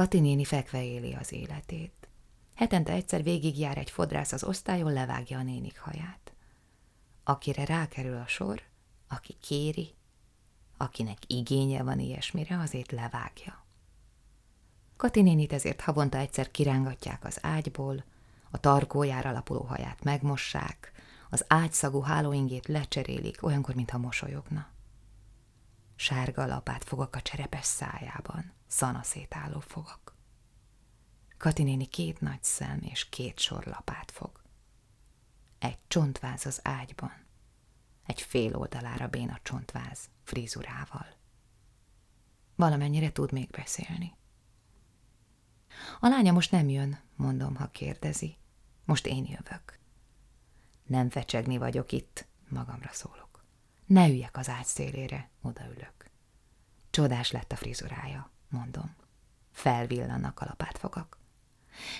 Kati néni fekve éli az életét. Hetente egyszer végigjár egy fodrász az osztályon, levágja a nénik haját. Akire rákerül a sor, aki kéri, akinek igénye van ilyesmire, azért levágja. Kati nénit ezért havonta egyszer kirángatják az ágyból, a tarkójára alapuló haját megmossák, az ágyszagú hálóingét lecserélik, olyankor, mintha mosolyogna. Sárga lapát fogak a cserepes szájában, szanaszétálló fogak. Kati néni két nagy szem és két sor lapát fog. Egy csontváz az ágyban, egy fél oldalára béna csontváz frizurával. Valamennyire tud még beszélni. A lánya most nem jön, mondom, ha kérdezi. Most én jövök. Nem fecsegni vagyok itt, magamra szólok. Ne üljek az ágy szélére, odaülök. Csodás lett a frizurája, mondom. Felvillannak a lapátfogak.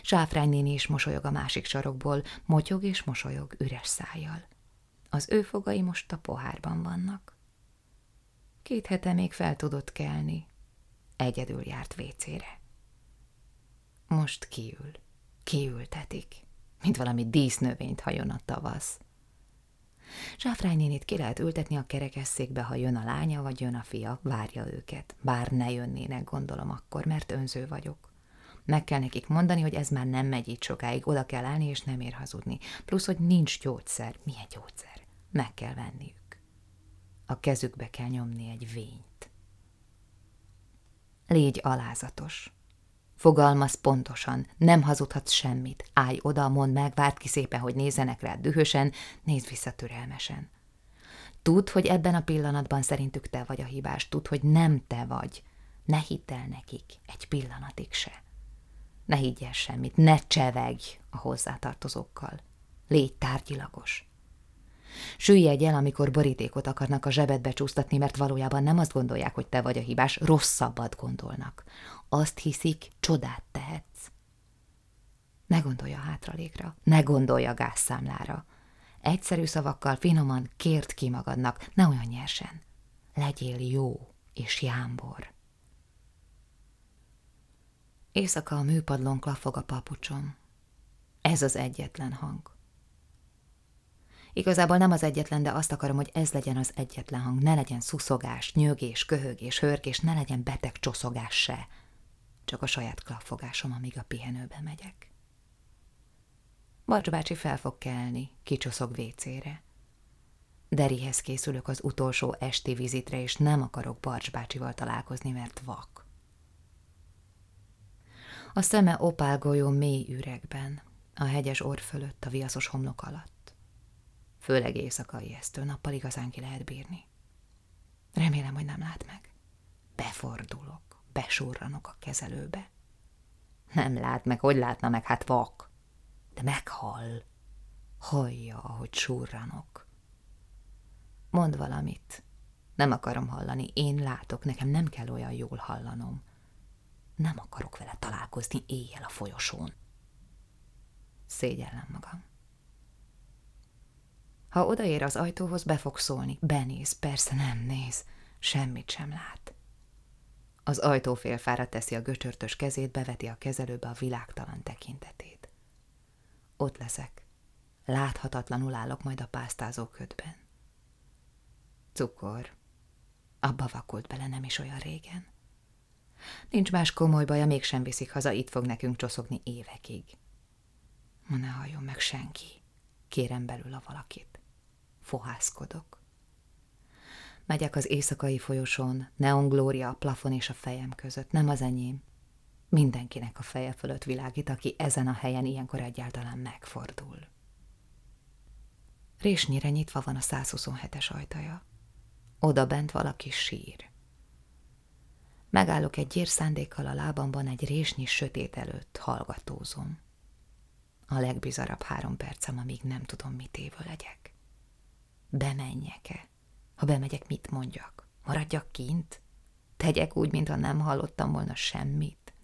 Sáfrány néni is mosolyog a másik sarokból, motyog és mosolyog üres szájjal. Az ő fogai most a pohárban vannak. Két hete még fel tudott kelni. Egyedül járt vécére. Most kiül. Kiültetik, mint valami dísznövényt hajon a tavasz. Zsáfrány nénit ki lehet ültetni a kerekesszékbe, ha jön a lánya, vagy jön a fia, várja őket. Bár ne jönnének, gondolom akkor, mert önző vagyok. Meg kell nekik mondani, hogy ez már nem megy így sokáig, oda kell állni, és nem ér hazudni. Plusz, hogy nincs gyógyszer. Milyen gyógyszer? Meg kell venniük. A kezükbe kell nyomni egy vényt. Légy alázatos. Fogalmaz pontosan, nem hazudhatsz semmit. Állj oda, mondd meg, várd ki szépen, hogy nézzenek rád dühösen, nézd vissza türelmesen. Tudd, hogy ebben a pillanatban szerintük te vagy a hibás, tudd, hogy nem te vagy. Ne hidd el nekik, egy pillanatig se. Ne higgy el semmit, ne csevegj a hozzátartozókkal. Légy tárgyilagos. Süllyedj el, amikor borítékot akarnak a zsebedbe csúsztatni, mert valójában nem azt gondolják, hogy te vagy a hibás, rosszabbat gondolnak. Azt hiszik, csodát tehetsz. Ne gondolja hátralékra, ne gondolja gázszámlára. Egyszerű szavakkal finoman kért ki magadnak, ne olyan nyersen. Legyél jó és jámbor. Éjszaka a műpadlón klafog a papucsom. Ez az egyetlen hang. Igazából nem az egyetlen, de azt akarom, hogy ez legyen az egyetlen hang. Ne legyen szuszogás, nyögés, köhögés, hörgés, ne legyen beteg csoszogás se. Csak a saját klapfogásom, amíg a pihenőbe megyek. Barcs bácsi fel fog kelni, kicsoszog vécére. Derihez készülök az utolsó esti vizitre, és nem akarok Barcs bácsival találkozni, mert vak. A szeme opálgolyó mély üregben, a hegyes orr fölött, a viaszos homlok alatt. Főleg éjszaka ijesztő, nappal igazán ki lehet bírni. Remélem, hogy nem lát meg. Befordulok, besurranok a kezelőbe. Nem lát meg, hogy látna meg, hát vak. De meghall. Hallja, ahogy surranok. Mond valamit. Nem akarom hallani, én látok, nekem nem kell olyan jól hallanom. Nem akarok vele találkozni éjjel a folyosón. Szégyellem magam. Ha odaér az ajtóhoz, be fog szólni. Benéz, persze nem néz. Semmit sem lát. Az ajtófélfára teszi a göcsörtös kezét, beveti a kezelőbe a világtalan tekintetét. Ott leszek. Láthatatlanul állok majd a pásztázó ködben. Cukor. Abba vakult bele nem is olyan régen. Nincs más komoly baja, mégsem viszik haza, itt fog nekünk csoszogni évekig. Ne halljon meg senki. Kérem belül a valakit fohászkodok. Megyek az éjszakai folyosón, neonglória a plafon és a fejem között, nem az enyém. Mindenkinek a feje fölött világít, aki ezen a helyen ilyenkor egyáltalán megfordul. Résnyire nyitva van a 127-es ajtaja. Oda bent valaki sír. Megállok egy gyérszándékkal a lábamban egy résnyi sötét előtt, hallgatózom. A legbizarabb három percem, amíg nem tudom, mit évő legyek. Bemenjek-e? Ha bemegyek, mit mondjak? Maradjak kint? Tegyek úgy, mintha nem hallottam volna semmit?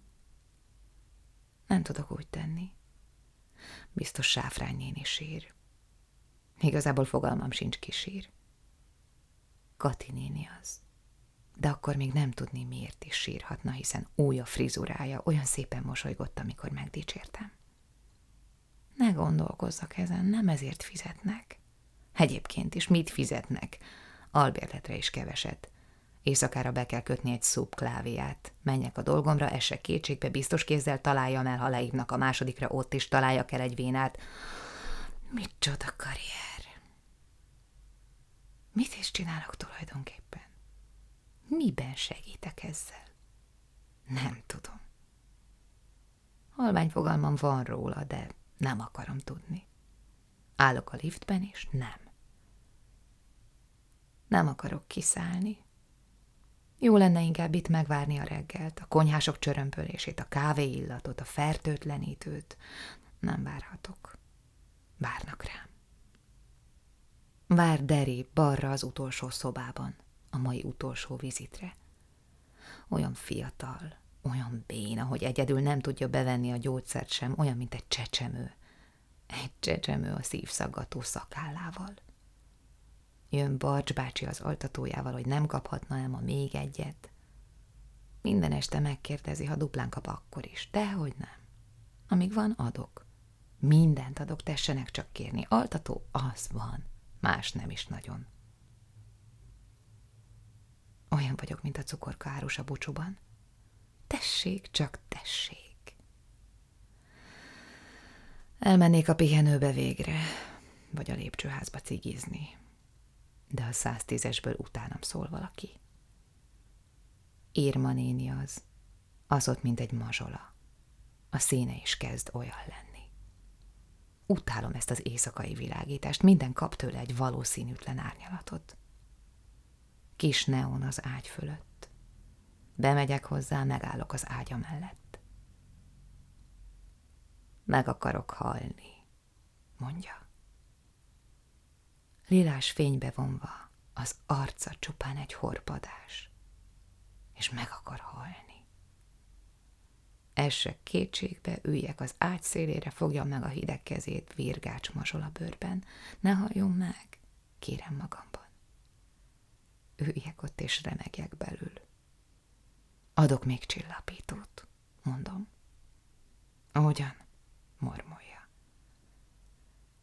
Nem tudok úgy tenni. Biztos sáfrány néni sír. Igazából fogalmam sincs ki sír. Kati néni az. de akkor még nem tudni, miért is sírhatna, hiszen új a frizurája, olyan szépen mosolygott, amikor megdicsértem. Ne gondolkozzak ezen, nem ezért fizetnek. Egyébként is mit fizetnek? Albérletre is keveset. Éjszakára be kell kötni egy szúp kláviát. Menjek a dolgomra, esek kétségbe, biztos kézzel találjam el, ha leívnak a másodikra, ott is találjak el egy vénát. Mit csoda karrier! Mit is csinálok tulajdonképpen? Miben segítek ezzel? Nem tudom. Halvány fogalmam van róla, de nem akarom tudni. Állok a liftben, és nem. Nem akarok kiszállni. Jó lenne inkább itt megvárni a reggelt, a konyhások csörömpölését, a kávé illatot, a fertőtlenítőt. Nem várhatok. Várnak rám. Vár Deri balra az utolsó szobában, a mai utolsó vizitre. Olyan fiatal, olyan béna, hogy egyedül nem tudja bevenni a gyógyszert sem, olyan, mint egy csecsemő. Egy csecsemő a szívszaggató szakállával. Jön Barcs bácsi az altatójával, hogy nem kaphatna-e ma még egyet. Minden este megkérdezi, ha duplán kap akkor is. Dehogy nem. Amíg van, adok. Mindent adok, tessenek csak kérni. Altató, az van. Más nem is nagyon. Olyan vagyok, mint a cukorka árus a bucsúban. Tessék, csak tessék. Elmennék a pihenőbe végre, vagy a lépcsőházba cigizni de a 110-esből utánam szól valaki. Írma néni az, az ott, mint egy mazsola. A színe is kezd olyan lenni. Utálom ezt az éjszakai világítást, minden kap tőle egy valószínűtlen árnyalatot. Kis neon az ágy fölött. Bemegyek hozzá, megállok az ágya mellett. Meg akarok halni, mondja lilás fénybe vonva, az arca csupán egy horpadás, és meg akar halni. Essek kétségbe, üljek az ágy szélére, fogja meg a hideg kezét, virgács mazsol a bőrben. Ne halljon meg, kérem magamban. Üljek ott és remegjek belül. Adok még csillapítót, mondom. Ahogyan, mormolja.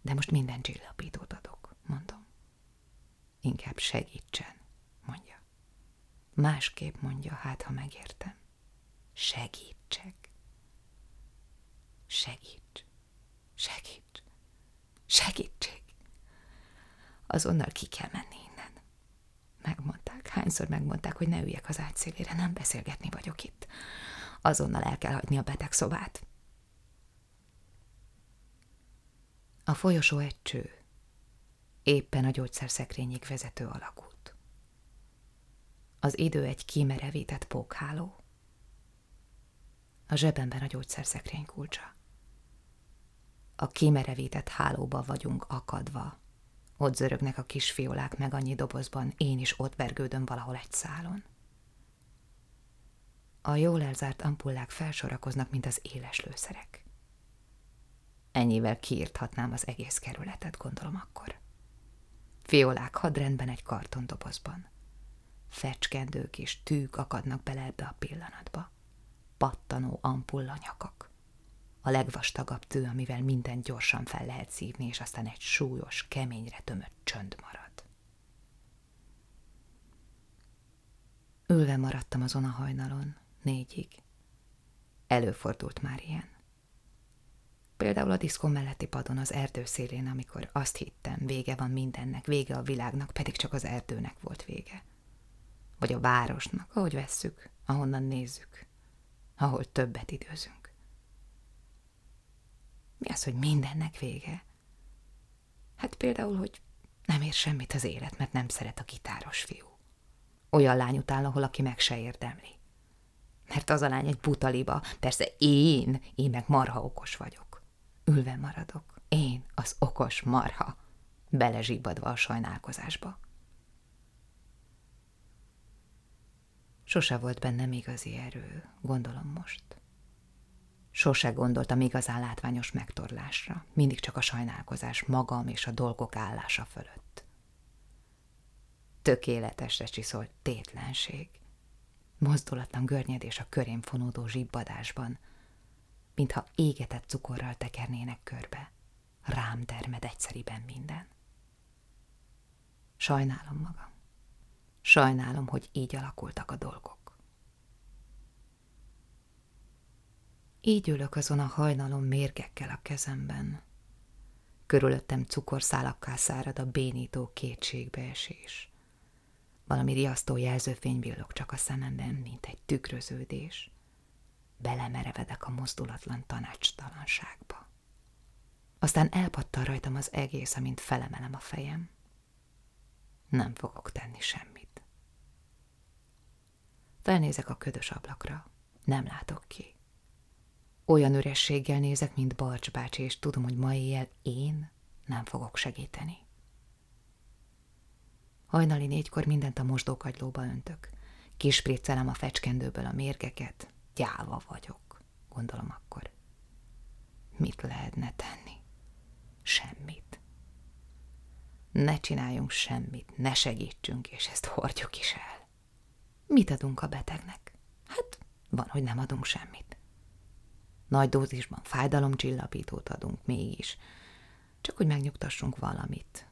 De most minden csillapítót adok mondom. Inkább segítsen, mondja. Másképp mondja, hát ha megértem. Segítsek. Segíts. Segíts. Segítség. Azonnal ki kell menni innen. Megmondták, hányszor megmondták, hogy ne üljek az ágy szélére, nem beszélgetni vagyok itt. Azonnal el kell hagyni a betegszobát. A folyosó egy cső, éppen a gyógyszerszekrényig vezető alagút. Az idő egy kimerevített pókháló. A zsebemben a gyógyszerszekrény kulcsa. A kimerevített hálóba vagyunk akadva. Ott zörögnek a kisfiolák meg annyi dobozban, én is ott vergődöm valahol egy szálon. A jól elzárt ampullák felsorakoznak, mint az éles lőszerek. Ennyivel kiírthatnám az egész kerületet, gondolom akkor. Fiolák hadrendben egy kartondobozban. Fecskendők és tűk akadnak bele ebbe a pillanatba. Pattanó ampulla nyakak. A legvastagabb tő, amivel minden gyorsan fel lehet szívni, és aztán egy súlyos, keményre tömött csönd marad. Ülve maradtam azon a hajnalon, négyig. Előfordult már ilyen. Például a diszkó melletti padon az erdő szélén, amikor azt hittem, vége van mindennek, vége a világnak, pedig csak az erdőnek volt vége. Vagy a városnak, ahogy vesszük, ahonnan nézzük, ahol többet időzünk. Mi az, hogy mindennek vége? Hát például, hogy nem ér semmit az élet, mert nem szeret a gitáros fiú. Olyan lány után, ahol aki meg se érdemli. Mert az a lány egy butaliba, persze én, én meg marha okos vagyok. Ülve maradok, én, az okos marha, belezsibadva a sajnálkozásba. Sose volt bennem igazi erő, gondolom most. Sose gondoltam igazán látványos megtorlásra, mindig csak a sajnálkozás magam és a dolgok állása fölött. Tökéletesre csiszolt tétlenség – mozdulatlan görnyedés a körém fonódó zsibbadásban, mintha égetett cukorral tekernének körbe. Rám termed egyszeriben minden. Sajnálom magam. Sajnálom, hogy így alakultak a dolgok. Így ülök azon a hajnalon mérgekkel a kezemben. Körülöttem cukorszálakká szárad a bénító kétségbeesés. Valami riasztó jelzőfény villog csak a szememben, mint egy tükröződés. Belemerevedek a mozdulatlan tanácstalanságba. Aztán elpattan rajtam az egész, amint felemelem a fejem. Nem fogok tenni semmit. Felnézek a ködös ablakra. Nem látok ki. Olyan ürességgel nézek, mint Barcs bácsi, és tudom, hogy ma éjjel én nem fogok segíteni. Hajnali négykor mindent a mosdókagylóba öntök. Kispriccelem a fecskendőből a mérgeket. Gyáva vagyok, gondolom akkor. Mit lehetne tenni? Semmit. Ne csináljunk semmit, ne segítsünk, és ezt hordjuk is el. Mit adunk a betegnek? Hát, van, hogy nem adunk semmit. Nagy dózisban fájdalomcsillapítót adunk mégis, csak hogy megnyugtassunk valamit.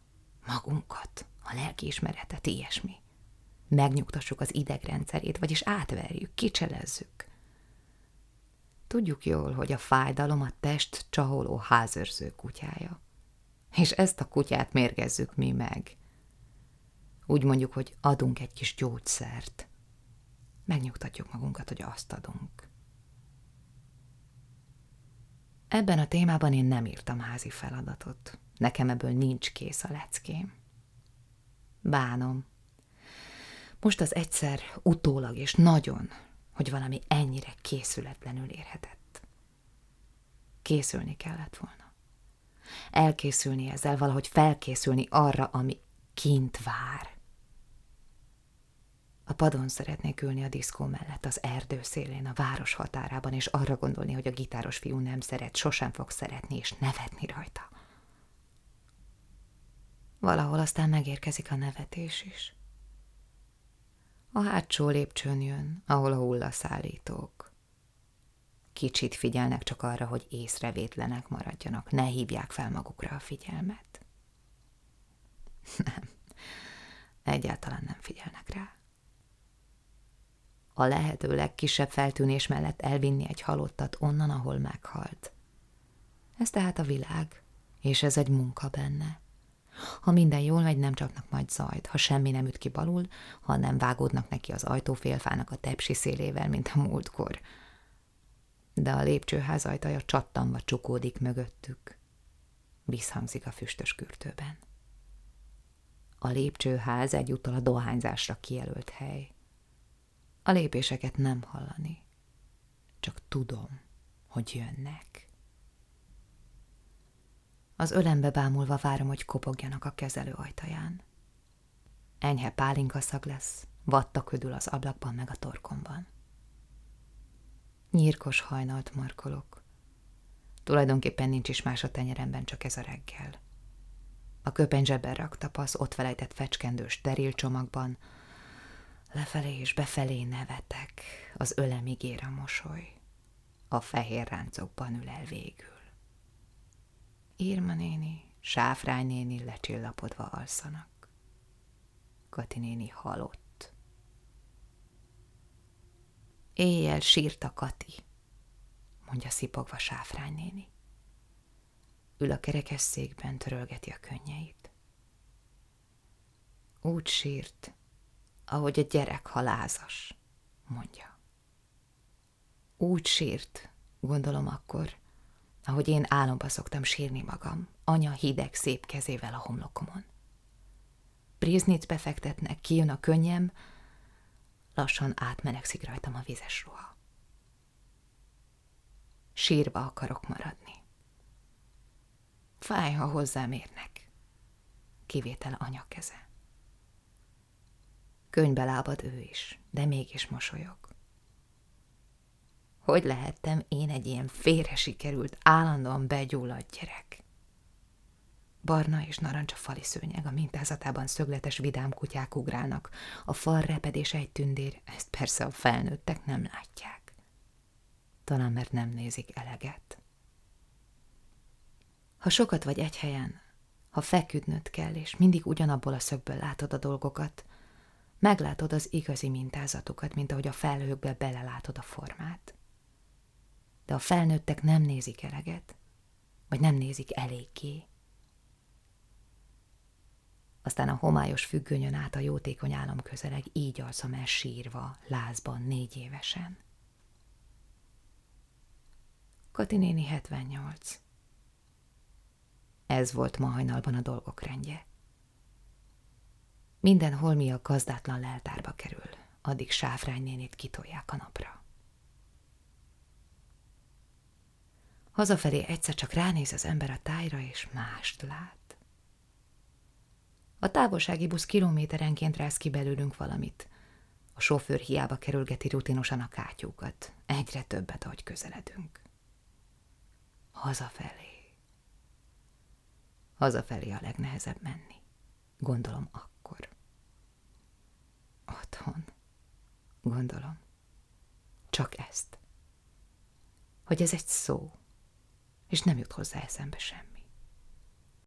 Magunkat, a lelkiismeretet, ilyesmi. Megnyugtassuk az idegrendszerét, vagyis átverjük, kicselezzük. Tudjuk jól, hogy a fájdalom a test csaholó házőrző kutyája. És ezt a kutyát mérgezzük mi meg. Úgy mondjuk, hogy adunk egy kis gyógyszert. Megnyugtatjuk magunkat, hogy azt adunk. Ebben a témában én nem írtam házi feladatot. Nekem ebből nincs kész a leckém. Bánom. Most az egyszer utólag és nagyon, hogy valami ennyire készületlenül érhetett. Készülni kellett volna. Elkészülni ezzel, valahogy felkészülni arra, ami kint vár. A padon szeretnék ülni a diszkó mellett, az erdő szélén, a város határában, és arra gondolni, hogy a gitáros fiú nem szeret, sosem fog szeretni, és nevetni rajta. Valahol aztán megérkezik a nevetés is. A hátsó lépcsőn jön, ahol a hullaszállítók. Kicsit figyelnek csak arra, hogy észrevétlenek maradjanak, ne hívják fel magukra a figyelmet. Nem, egyáltalán nem figyelnek rá a lehető legkisebb feltűnés mellett elvinni egy halottat onnan, ahol meghalt. Ez tehát a világ, és ez egy munka benne. Ha minden jól megy, nem csapnak majd zajt, ha semmi nem üt ki balul, ha nem vágódnak neki az ajtófélfának a tepsi szélével, mint a múltkor. De a lépcsőház ajtaja csattanva csukódik mögöttük. Visszhangzik a füstös kürtőben. A lépcsőház egyúttal a dohányzásra kijelölt hely. A lépéseket nem hallani. Csak tudom, hogy jönnek. Az ölembe bámulva várom, hogy kopogjanak a kezelő ajtaján. Enyhe pálinkaszag lesz, vatta ködül az ablakban meg a torkomban. Nyírkos hajnalt markolok. Tulajdonképpen nincs is más a tenyeremben, csak ez a reggel. A köpeny zsebben rakta pasz, ott felejtett fecskendős steril csomagban, Lefelé és befelé nevetek, az ölemig ér a mosoly. A fehér ráncokban ül el végül. Írma néni, Sáfrány néni lecsillapodva alszanak. Kati néni halott. Éjjel sírta Kati, mondja szipogva Sáfrány néni. Ül a kerekesszékben, törölgeti a könnyeit. Úgy sírt, ahogy a gyerek halázas, mondja. Úgy sírt, gondolom akkor, ahogy én álomba szoktam sírni magam, anya hideg szép kezével a homlokomon. Briznic befektetnek, kijön a könnyem, lassan átmenekszik rajtam a vizes ruha. Sírva akarok maradni. Fáj, ha hozzám érnek. Kivétel anya keze. Könybe lábad ő is, de mégis mosolyog. Hogy lehettem én egy ilyen félre sikerült, állandóan begyulladt gyerek? Barna és narancs a fali szőnyeg, a mintázatában szögletes vidám kutyák ugrálnak, a fal repedés egy tündér, ezt persze a felnőttek nem látják. Talán mert nem nézik eleget. Ha sokat vagy egy helyen, ha feküdnöd kell, és mindig ugyanabból a szögből látod a dolgokat, meglátod az igazi mintázatokat, mint ahogy a felhőkbe belelátod a formát. De a felnőttek nem nézik eleget, vagy nem nézik eléggé. Aztán a homályos függönyön át a jótékony állam közeleg, így alszom el sírva, lázban, négy évesen. Kati néni 78. Ez volt ma hajnalban a dolgok rendje. Minden holmi a gazdátlan leltárba kerül, addig Sáfrány nénit kitolják a napra. Hazafelé egyszer csak ránéz az ember a tájra, és mást lát. A távolsági busz kilométerenként rász ki belőlünk valamit. A sofőr hiába kerülgeti rutinosan a kátyúkat. Egyre többet, ahogy közeledünk. Hazafelé. Hazafelé a legnehezebb menni. Gondolom akkor. Otthon. Gondolom. Csak ezt. Hogy ez egy szó, és nem jut hozzá eszembe semmi.